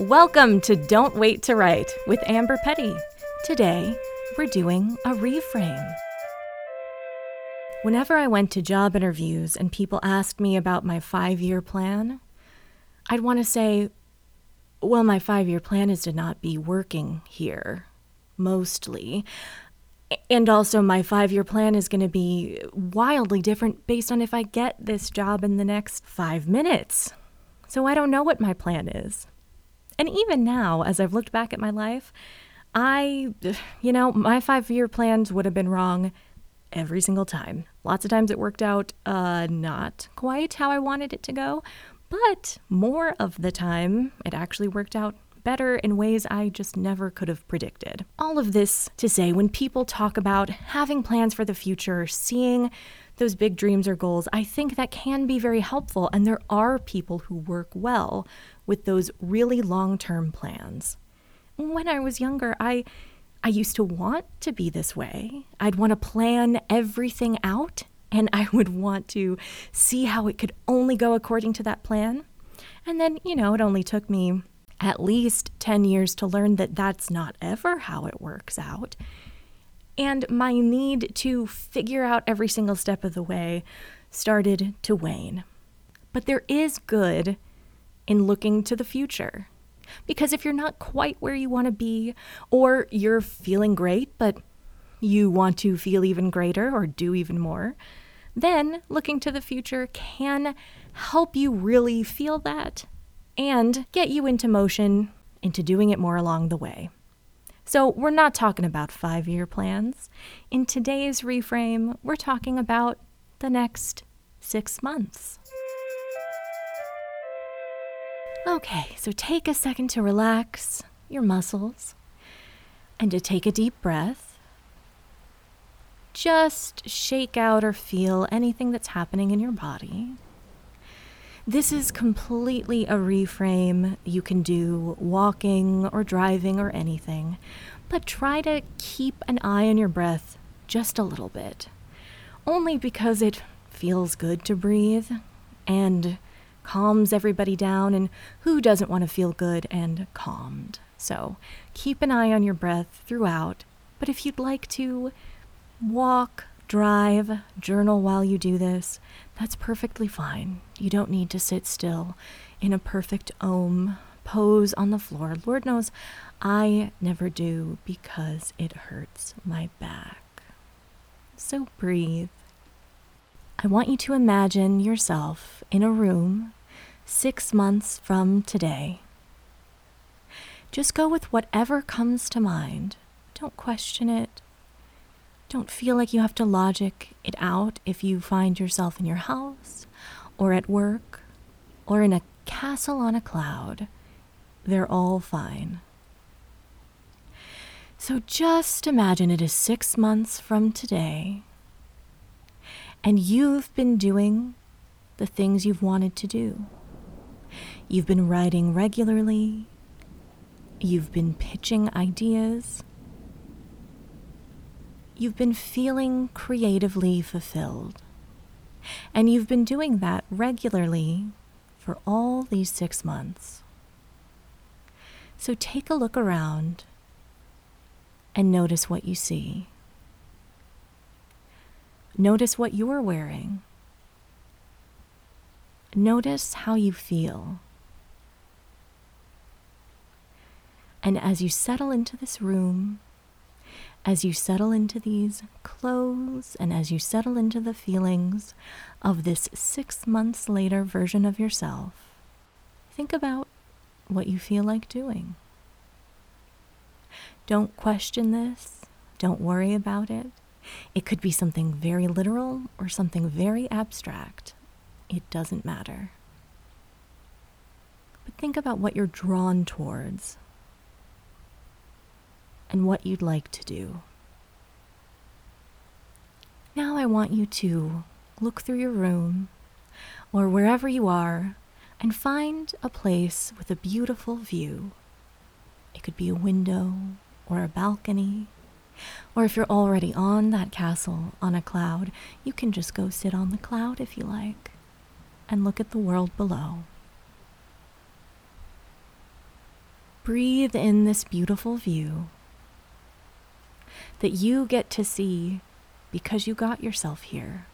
Welcome to Don't Wait to Write with Amber Petty. Today, we're doing a reframe. Whenever I went to job interviews and people asked me about my five year plan, I'd want to say, well, my five year plan is to not be working here, mostly. And also, my five year plan is going to be wildly different based on if I get this job in the next five minutes. So I don't know what my plan is. And even now, as I've looked back at my life, I, you know, my five year plans would have been wrong every single time. Lots of times it worked out uh, not quite how I wanted it to go, but more of the time it actually worked out better in ways I just never could have predicted. All of this to say, when people talk about having plans for the future, seeing those big dreams or goals, I think that can be very helpful. And there are people who work well with those really long term plans. When I was younger, I I used to want to be this way. I'd want to plan everything out and I would want to see how it could only go according to that plan. And then, you know, it only took me at least 10 years to learn that that's not ever how it works out. And my need to figure out every single step of the way started to wane. But there is good in looking to the future. Because if you're not quite where you want to be, or you're feeling great, but you want to feel even greater or do even more, then looking to the future can help you really feel that and get you into motion, into doing it more along the way. So, we're not talking about five year plans. In today's reframe, we're talking about the next six months. Okay, so take a second to relax your muscles and to take a deep breath. Just shake out or feel anything that's happening in your body. This is completely a reframe you can do walking or driving or anything, but try to keep an eye on your breath just a little bit. Only because it feels good to breathe and calms everybody down, and who doesn't want to feel good and calmed? So keep an eye on your breath throughout, but if you'd like to walk, drive, journal while you do this, that's perfectly fine. You don't need to sit still in a perfect om pose on the floor. Lord knows I never do because it hurts my back. So breathe. I want you to imagine yourself in a room six months from today. Just go with whatever comes to mind. Don't question it. Don't feel like you have to logic it out if you find yourself in your house or at work or in a castle on a cloud. They're all fine. So just imagine it is six months from today, and you've been doing the things you've wanted to do. You've been writing regularly, you've been pitching ideas, you've been feeling creatively fulfilled. And you've been doing that regularly for all these six months. So take a look around and notice what you see. Notice what you're wearing. Notice how you feel. And as you settle into this room, as you settle into these clothes and as you settle into the feelings of this six months later version of yourself, think about what you feel like doing. Don't question this. Don't worry about it. It could be something very literal or something very abstract. It doesn't matter. But think about what you're drawn towards and what you'd like to do. Now I want you to look through your room or wherever you are and find a place with a beautiful view. It could be a window or a balcony. Or if you're already on that castle on a cloud, you can just go sit on the cloud if you like and look at the world below. breathe in this beautiful view that you get to see because you got yourself here.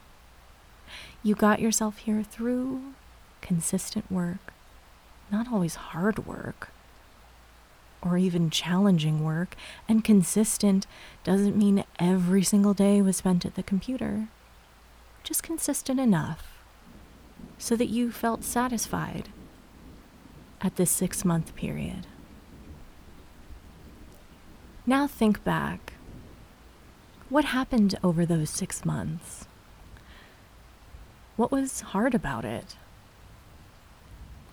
You got yourself here through consistent work, not always hard work or even challenging work. And consistent doesn't mean every single day was spent at the computer, just consistent enough so that you felt satisfied at this six month period. Now think back. What happened over those six months? What was hard about it?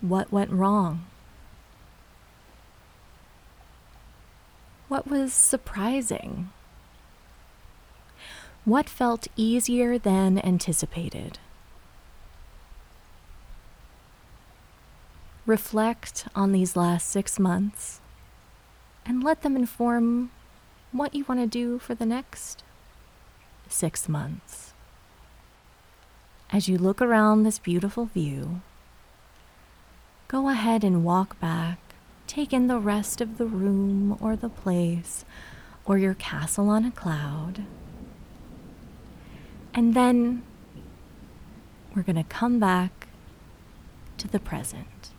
What went wrong? What was surprising? What felt easier than anticipated? Reflect on these last six months and let them inform what you want to do for the next six months. As you look around this beautiful view, go ahead and walk back. Take in the rest of the room or the place or your castle on a cloud. And then we're going to come back to the present.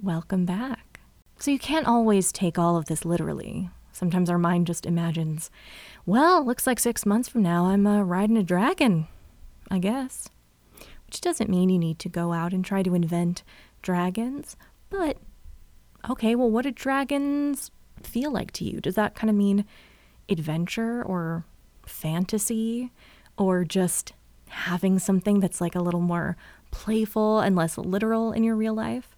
Welcome back. So, you can't always take all of this literally. Sometimes our mind just imagines, well, looks like six months from now I'm uh, riding a dragon, I guess. Which doesn't mean you need to go out and try to invent dragons, but okay, well, what do dragons feel like to you? Does that kind of mean adventure or fantasy or just having something that's like a little more playful and less literal in your real life?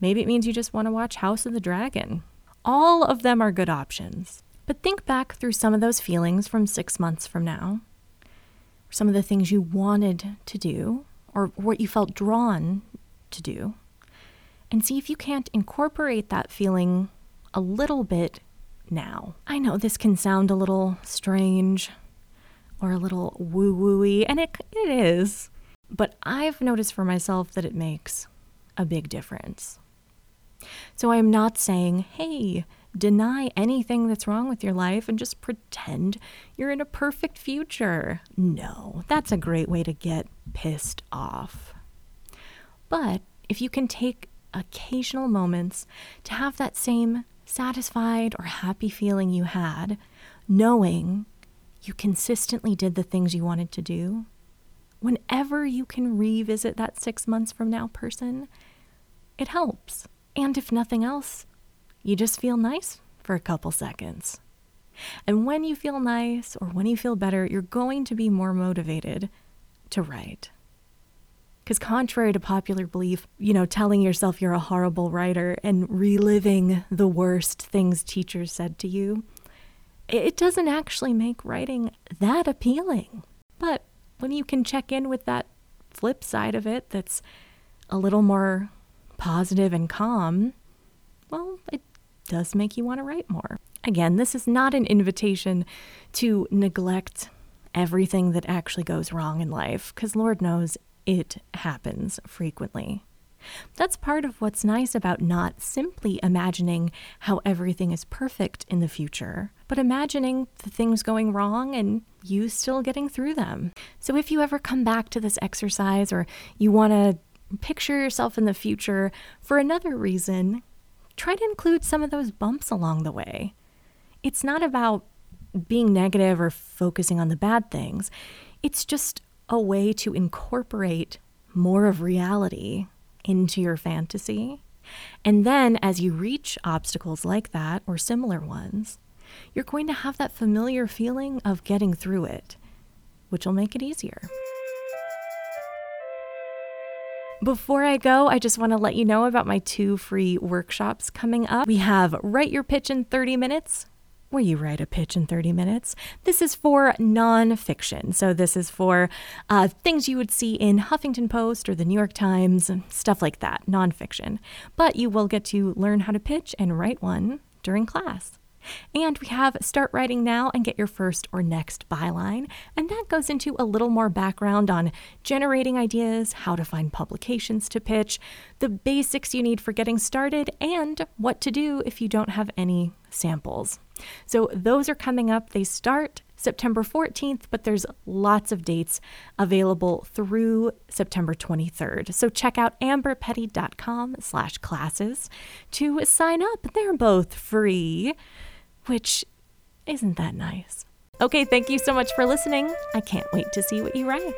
Maybe it means you just want to watch House of the Dragon. All of them are good options. But think back through some of those feelings from six months from now, some of the things you wanted to do, or what you felt drawn to do, and see if you can't incorporate that feeling a little bit now. I know this can sound a little strange or a little woo wooey, and it, it is, but I've noticed for myself that it makes a big difference. So I am not saying, hey, deny anything that's wrong with your life and just pretend you're in a perfect future. No, that's a great way to get pissed off. But if you can take occasional moments to have that same satisfied or happy feeling you had, knowing you consistently did the things you wanted to do, whenever you can revisit that six months from now person, it helps. And if nothing else, you just feel nice for a couple seconds. And when you feel nice or when you feel better, you're going to be more motivated to write. Because, contrary to popular belief, you know, telling yourself you're a horrible writer and reliving the worst things teachers said to you, it doesn't actually make writing that appealing. But when you can check in with that flip side of it that's a little more positive and calm, well, it does make you want to write more. Again, this is not an invitation to neglect everything that actually goes wrong in life, because Lord knows it happens frequently. That's part of what's nice about not simply imagining how everything is perfect in the future, but imagining the things going wrong and you still getting through them. So if you ever come back to this exercise or you want to picture yourself in the future for another reason, try to include some of those bumps along the way. It's not about being negative or focusing on the bad things, it's just a way to incorporate more of reality into your fantasy. And then as you reach obstacles like that or similar ones, you're going to have that familiar feeling of getting through it, which will make it easier. Before I go, I just want to let you know about my two free workshops coming up. We have Write Your Pitch in 30 Minutes, where you write a pitch in 30 minutes. This is for nonfiction. So, this is for uh, things you would see in Huffington Post or the New York Times, stuff like that, nonfiction. But you will get to learn how to pitch and write one during class. And we have Start Writing Now and Get Your First or Next Byline. And that goes into a little more background on generating ideas, how to find publications to pitch, the basics you need for getting started, and what to do if you don't have any samples. So those are coming up. They start September 14th, but there's lots of dates available through September 23rd. So check out amberpetty.com slash classes to sign up. They're both free, which isn't that nice? Okay, thank you so much for listening. I can't wait to see what you write.